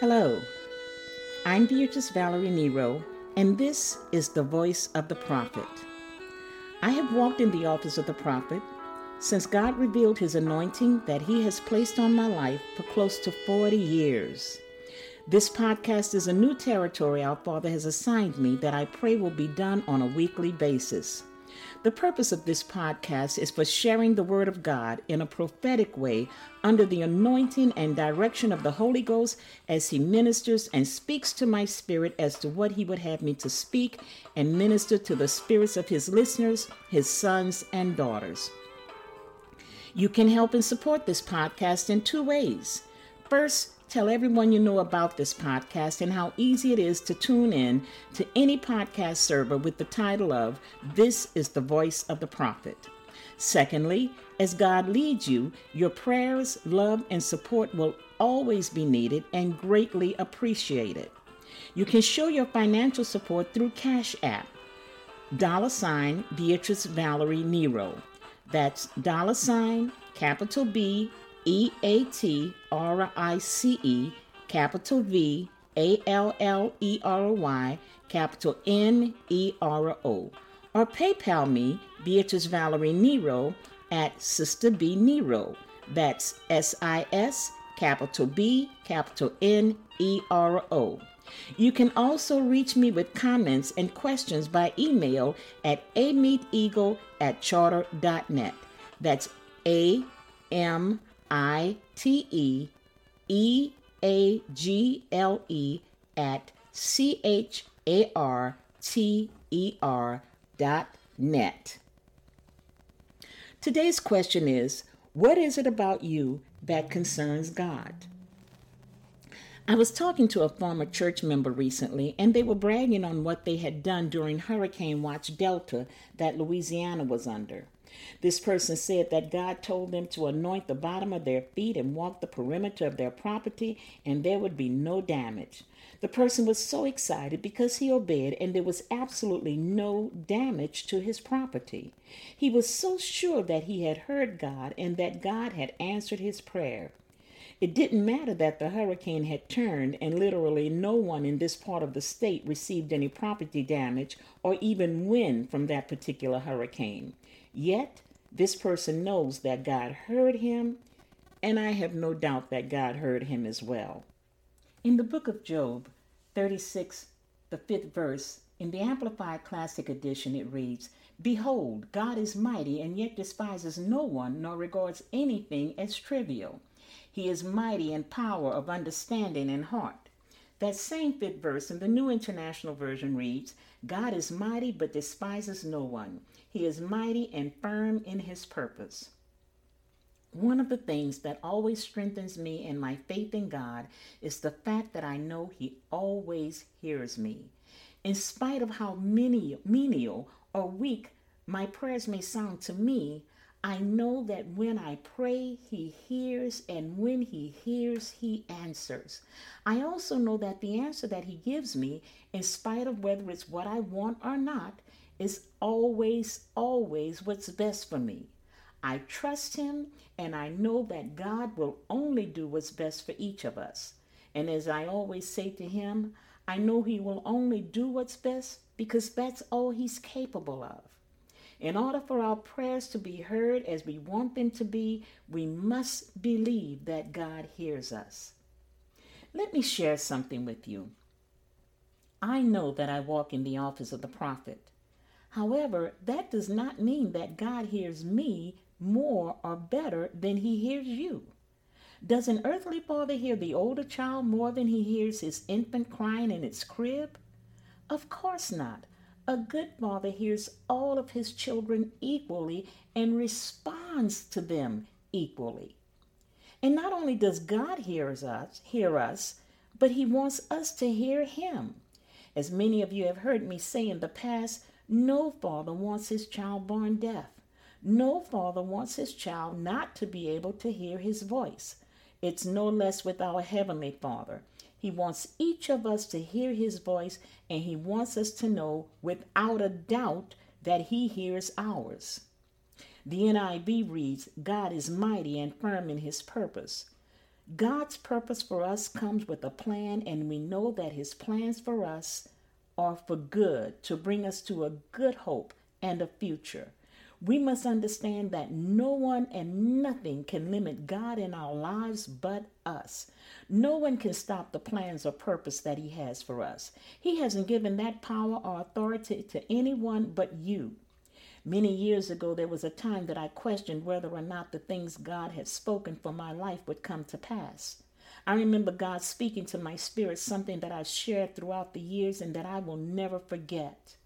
Hello, I'm Beatrice Vallery Nero, and this is the voice of the prophet. I have walked in the office of the prophet since God revealed his anointing that he has placed on my life for close to 40 years. This podcast is a new territory our Father has assigned me that I pray will be done on a weekly basis. The purpose of this podcast is for sharing the Word of God in a prophetic way under the anointing and direction of the Holy Ghost as He ministers and speaks to my spirit as to what He would have me to speak and minister to the spirits of His listeners, His sons and daughters. You can help and support this podcast in two ways. First, Tell everyone you know about this podcast and how easy it is to tune in to any podcast server with the title of This is the Voice of the Prophet. Secondly, as God leads you, your prayers, love, and support will always be needed and greatly appreciated. You can show your financial support through Cash App, dollar sign Beatrice Vallery Nero. That's dollar sign capital B E A T R I C E, capital V A L L E R Y, capital N E R O. Or PayPal me, Beatrice Vallery Nero, at Sister B Nero. That's S I S, capital B, capital N E R O. You can also reach me with comments and questions by email at amiteeagle at charter.net. That's A M I T E E A G L E at C H A R T E R dot net. Today's question is What is it about you that concerns God? I was talking to a former church member recently, and they were bragging on what they had done during Hurricane Watch Delta that Louisiana was under. This person said that God told them to anoint the bottom of their feet and walk the perimeter of their property, and there would be no damage. The person was so excited because he obeyed, and there was absolutely no damage to his property. He was so sure that he had heard God and that God had answered his prayer. It didn't matter that the hurricane had turned and literally no one in this part of the state received any property damage or even wind from that particular hurricane. Yet, this person knows that God heard him, and I have no doubt that God heard him as well. In the book of Job 36, the fifth verse, in the Amplified Classic Edition, it reads, Behold, God is mighty and yet despises no one nor regards anything as trivial. He is mighty in power of understanding and heart. That same fifth verse in the New International Version reads, God is mighty but despises no one. He is mighty and firm in his purpose. One of the things that always strengthens me in my faith in God is the fact that I know He always hears me. In spite of how menial or weak my prayers may sound to me, I know that when I pray, He hears, and when He hears, He answers. I also know that the answer that He gives me, in spite of whether it's what I want or not, is always, always what's best for me. I trust Him and I know that God will only do what's best for each of us. And as I always say to Him, I know He will only do what's best because that's all He's capable of. In order for our prayers to be heard as we want them to be, we must believe that God hears us. Let me share something with you. I know that I walk in the office of the prophet. However, that does not mean that God hears me more or better than he hears you. Does an earthly father hear the older child more than he hears his infant crying in its crib? Of course not. A good father hears all of his children equally and responds to them equally. And not only does God hear us, hear us, but he wants us to hear him. As many of you have heard me say in the past, no father wants his child born deaf. No father wants his child not to be able to hear his voice. It's no less with our Heavenly Father. He wants each of us to hear his voice, and he wants us to know without a doubt that he hears ours. The NIV reads, God is mighty and firm in his purpose. God's purpose for us comes with a plan, and we know that His plans for us are for good, to bring us to a good hope and a future. We must understand that no one and nothing can limit God in our lives but us. No one can stop the plans or purpose that He has for us. He hasn't given that power or authority to anyone but you. Many years ago, there was a time that I questioned whether or not the things God had spoken for my life would come to pass. I remember God speaking to my spirit something that I've shared throughout the years and that I will never forget.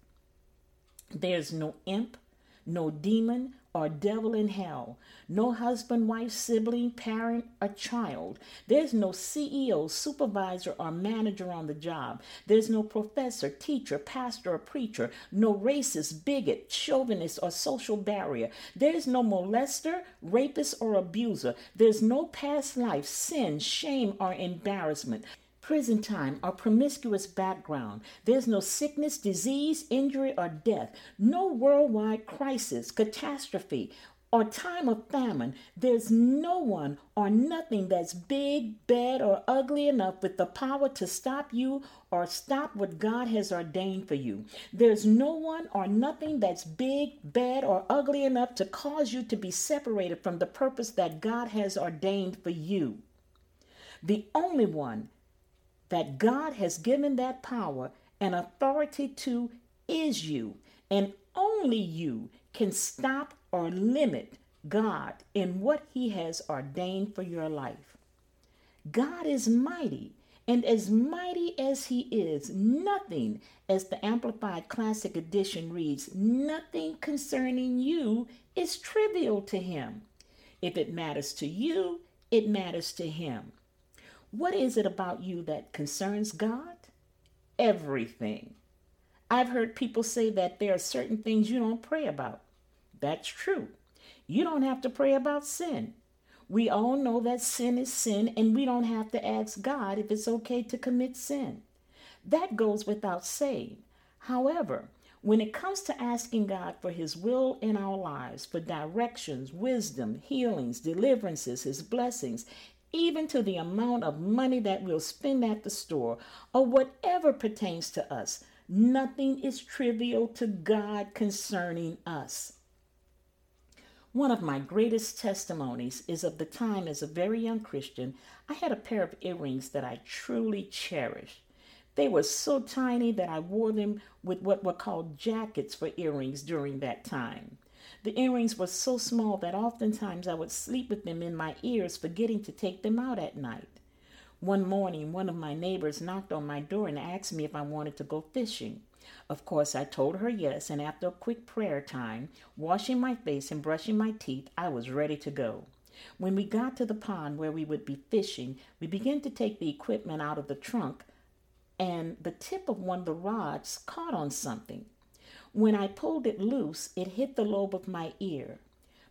There's no imp, no demon or devil in hell, no husband, wife, sibling, parent, or child. There's no CEO, supervisor, or manager on the job. There's no professor, teacher, pastor, or preacher, no racist, bigot, chauvinist, or social barrier. There's no molester, rapist, or abuser. There's no past life, sin, shame, or embarrassment prison time, or promiscuous background. There's no sickness, disease, injury, or death, no worldwide crisis, catastrophe, or time of famine. There's no one or nothing that's big, bad, or ugly enough with the power to stop you or stop what God has ordained for you. There's no one or nothing that's big, bad, or ugly enough to cause you to be separated from the purpose that God has ordained for you. The only one that God has given that power and authority to is you, and only you can stop or limit God in what He has ordained for your life. God is mighty, and as mighty as He is, nothing, as the Amplified Classic Edition reads, nothing concerning you is trivial to Him. If it matters to you, it matters to Him. What is it about you that concerns God? Everything. I've heard people say that there are certain things you don't pray about. That's true. You don't have to pray about sin. We all know that sin is sin, and we don't have to ask God if it's okay to commit sin. That goes without saying. However, when it comes to asking God for His will in our lives, for directions, wisdom, healings, deliverances, His blessings, even to the amount of money that we'll spend at the store or whatever pertains to us. Nothing is trivial to God concerning us. One of my greatest testimonies is of the time as a very young Christian, I had a pair of earrings that I truly cherished. They were so tiny that I wore them with what were called jackets for earrings during that time. The earrings were so small that oftentimes I would sleep with them in my ears, forgetting to take them out at night. One morning, one of my neighbors knocked on my door and asked me if I wanted to go fishing. Of course, I told her yes, and after a quick prayer time, washing my face and brushing my teeth, I was ready to go. When we got to the pond where we would be fishing, we began to take the equipment out of the trunk, and the tip of one of the rods caught on something. When I pulled it loose, it hit the lobe of my ear.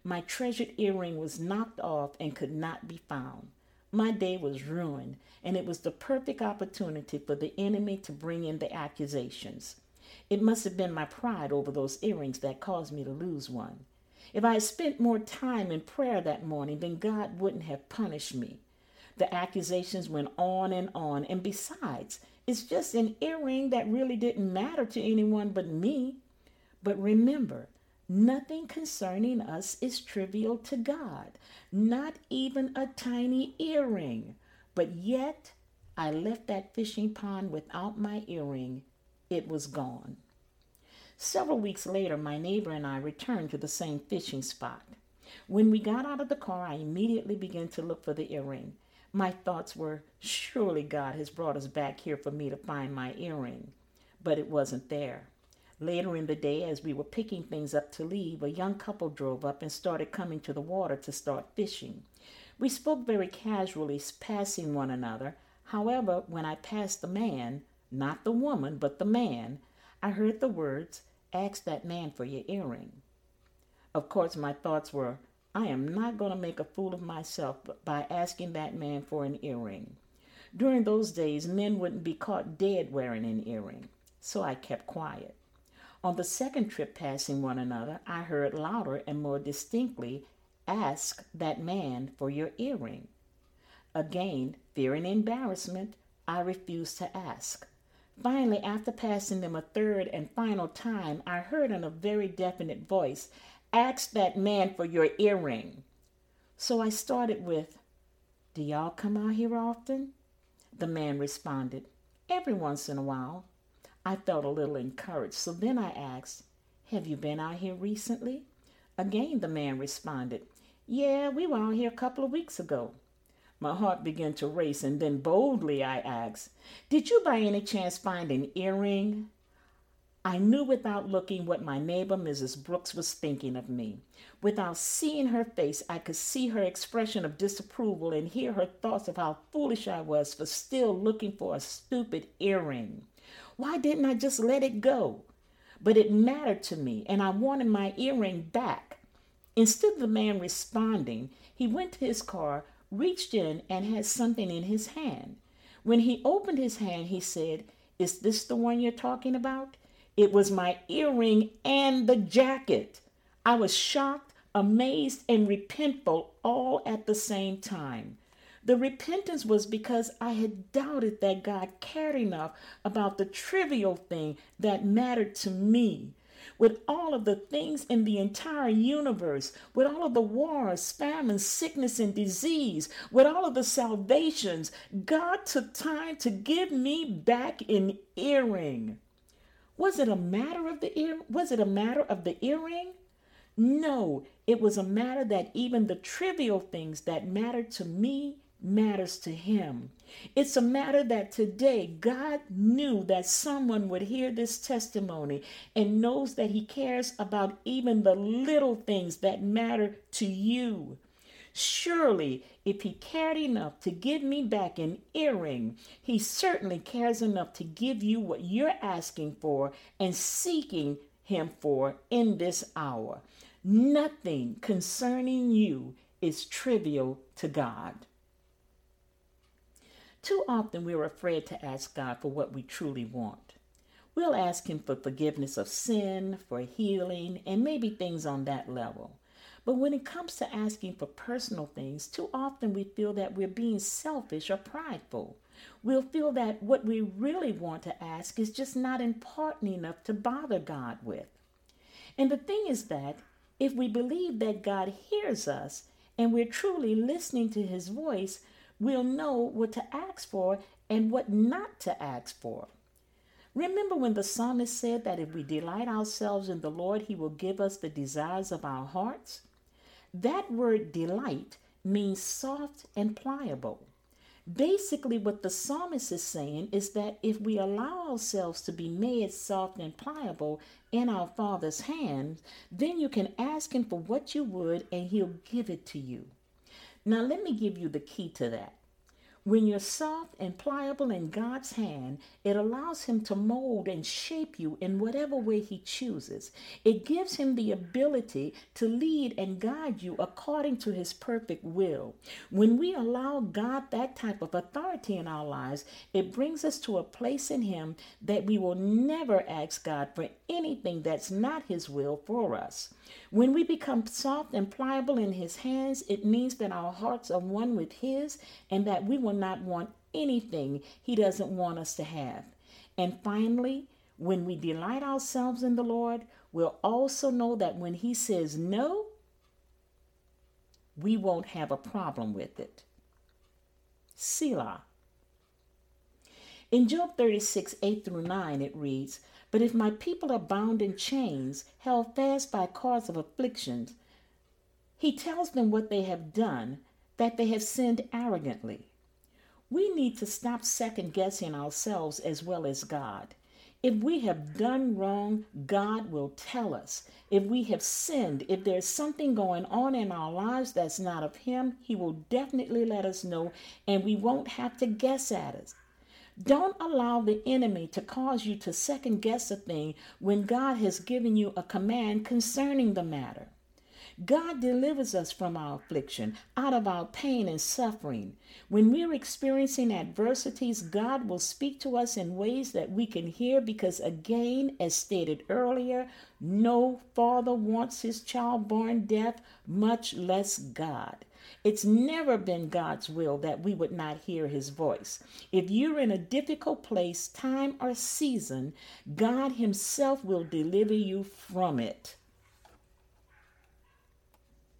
My treasured earring was knocked off and could not be found. My day was ruined, and it was the perfect opportunity for the enemy to bring in the accusations. It must have been my pride over those earrings that caused me to lose one. If I had spent more time in prayer that morning, then God wouldn't have punished me. The accusations went on and on, and besides, it's just an earring that really didn't matter to anyone but me. But remember, nothing concerning us is trivial to God, not even a tiny earring. But yet, I left that fishing pond without my earring. It was gone. Several weeks later, my neighbor and I returned to the same fishing spot. When we got out of the car, I immediately began to look for the earring. My thoughts were, surely God has brought us back here for me to find my earring. But it wasn't there. Later in the day, as we were picking things up to leave, a young couple drove up and started coming to the water to start fishing. We spoke very casually, passing one another. However, when I passed the man, not the woman, but the man, I heard the words, Ask that man for your earring. Of course, my thoughts were, I am not going to make a fool of myself by asking that man for an earring. During those days, men wouldn't be caught dead wearing an earring, so I kept quiet. On the second trip passing one another, I heard louder and more distinctly, Ask that man for your earring. Again, fearing embarrassment, I refused to ask. Finally, after passing them a third and final time, I heard in a very definite voice, Ask that man for your earring. So I started with, Do y'all come out here often? The man responded, Every once in a while. I felt a little encouraged, so then I asked, Have you been out here recently? Again, the man responded, Yeah, we were out here a couple of weeks ago. My heart began to race, and then boldly I asked, Did you by any chance find an earring? I knew without looking what my neighbor Mrs. Brooks was thinking of me. Without seeing her face, I could see her expression of disapproval and hear her thoughts of how foolish I was for still looking for a stupid earring. Why didn't I just let it go? But it mattered to me, and I wanted my earring back. Instead of the man responding, he went to his car, reached in, and had something in his hand. When he opened his hand, he said, Is this the one you're talking about? It was my earring and the jacket. I was shocked, amazed, and repentful all at the same time. The repentance was because I had doubted that God cared enough about the trivial thing that mattered to me with all of the things in the entire universe, with all of the wars, famine, sickness, and disease, with all of the salvations, God took time to give me back an earring. Was it a matter of the ear? Was it a matter of the earring? No, it was a matter that even the trivial things that mattered to me matters to him. It's a matter that today God knew that someone would hear this testimony and knows that he cares about even the little things that matter to you. Surely, if he cared enough to give me back an earring, he certainly cares enough to give you what you're asking for and seeking him for in this hour. Nothing concerning you is trivial to God. Too often we're afraid to ask God for what we truly want. We'll ask Him for forgiveness of sin, for healing, and maybe things on that level. But when it comes to asking for personal things, too often we feel that we're being selfish or prideful. We'll feel that what we really want to ask is just not important enough to bother God with. And the thing is that if we believe that God hears us and we're truly listening to His voice, we'll know what to ask for and what not to ask for. Remember when the psalmist said that if we delight ourselves in the Lord, He will give us the desires of our hearts? That word delight means soft and pliable. Basically, what the psalmist is saying is that if we allow ourselves to be made soft and pliable in our Father's hands, then you can ask Him for what you would and He'll give it to you. Now, let me give you the key to that. When you're soft and pliable in God's hand, it allows Him to mold and shape you in whatever way He chooses. It gives Him the ability to lead and guide you according to His perfect will. When we allow God that type of authority in our lives, it brings us to a place in Him that we will never ask God for anything that's not His will for us. When we become soft and pliable in His hands, it means that our hearts are one with His and that we will not want anything He doesn't want us to have. And finally, when we delight ourselves in the Lord, we'll also know that when He says no, we won't have a problem with it. Selah. In Job 36, 8 through 9, it reads, but if my people are bound in chains, held fast by cords of afflictions, he tells them what they have done, that they have sinned arrogantly. We need to stop second guessing ourselves as well as God. If we have done wrong, God will tell us. If we have sinned, if there's something going on in our lives that's not of Him, He will definitely let us know, and we won't have to guess at it. Don't allow the enemy to cause you to second guess a thing when God has given you a command concerning the matter. God delivers us from our affliction, out of our pain and suffering. When we're experiencing adversities, God will speak to us in ways that we can hear because, again, as stated earlier, no father wants his child born deaf, much less God. It's never been God's will that we would not hear his voice. If you're in a difficult place, time, or season, God himself will deliver you from it.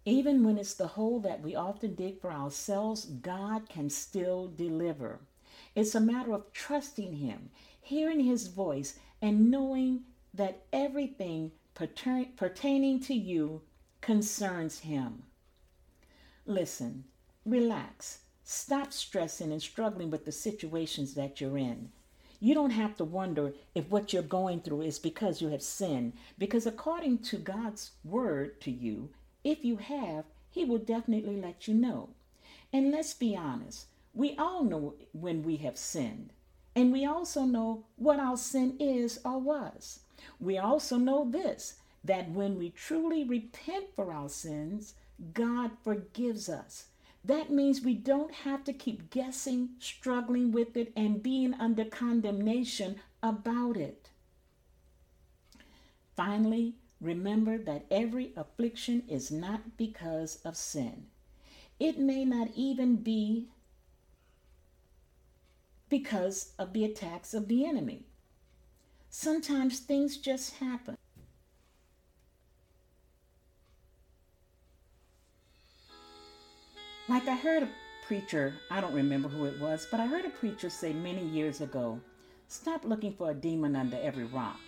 Even when it's the hole that we often dig for ourselves, God can still deliver. It's a matter of trusting Him, hearing His voice, and knowing that everything pertaining to you concerns Him. Listen, relax. Stop stressing and struggling with the situations that you're in. You don't have to wonder if what you're going through is because you have sinned, because according to God's word to you, if you have, He will definitely let you know. And let's be honest, we all know when we have sinned, and we also know what our sin is or was. We also know this that when we truly repent for our sins, God forgives us. That means we don't have to keep guessing, struggling with it, and being under condemnation about it. Finally, remember that every affliction is not because of sin. It may not even be because of the attacks of the enemy. Sometimes things just happen. Like I heard a preacher, I don't remember who it was, but I heard a preacher say many years ago stop looking for a demon under every rock.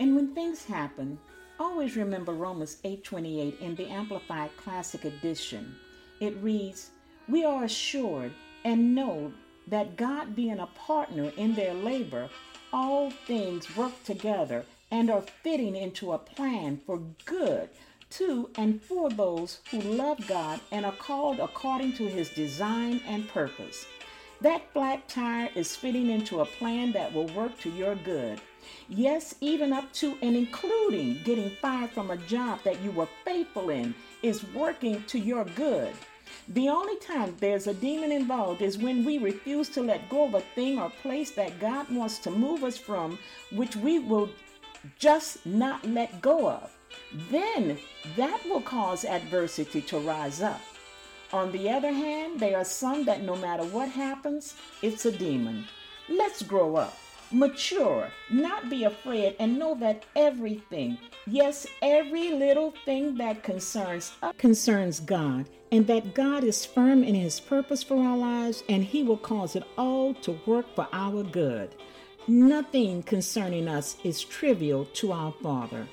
And when things happen, always remember Romans 8:28 in the Amplified Classic Edition. It reads, "We are assured and know that God being a partner in their labor, all things work together and are fitting into a plan for good to and for those who love God and are called according to his design and purpose. That flat tire is fitting into a plan that will work to your good. Yes, even up to and including getting fired from a job that you were faithful in is working to your good. The only time there's a demon involved is when we refuse to let go of a thing or place that God wants to move us from, which we will just not let go of then that will cause adversity to rise up. On the other hand, there are some that no matter what happens, it's a demon. Let's grow up, mature, not be afraid, and know that everything, yes, every little thing that concerns us, concerns God, and that God is firm in his purpose for our lives, and he will cause it all to work for our good. Nothing concerning us is trivial to our Father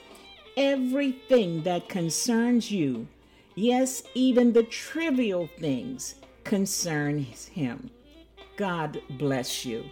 everything that concerns you, yes, even the trivial things, concerns him. God bless you.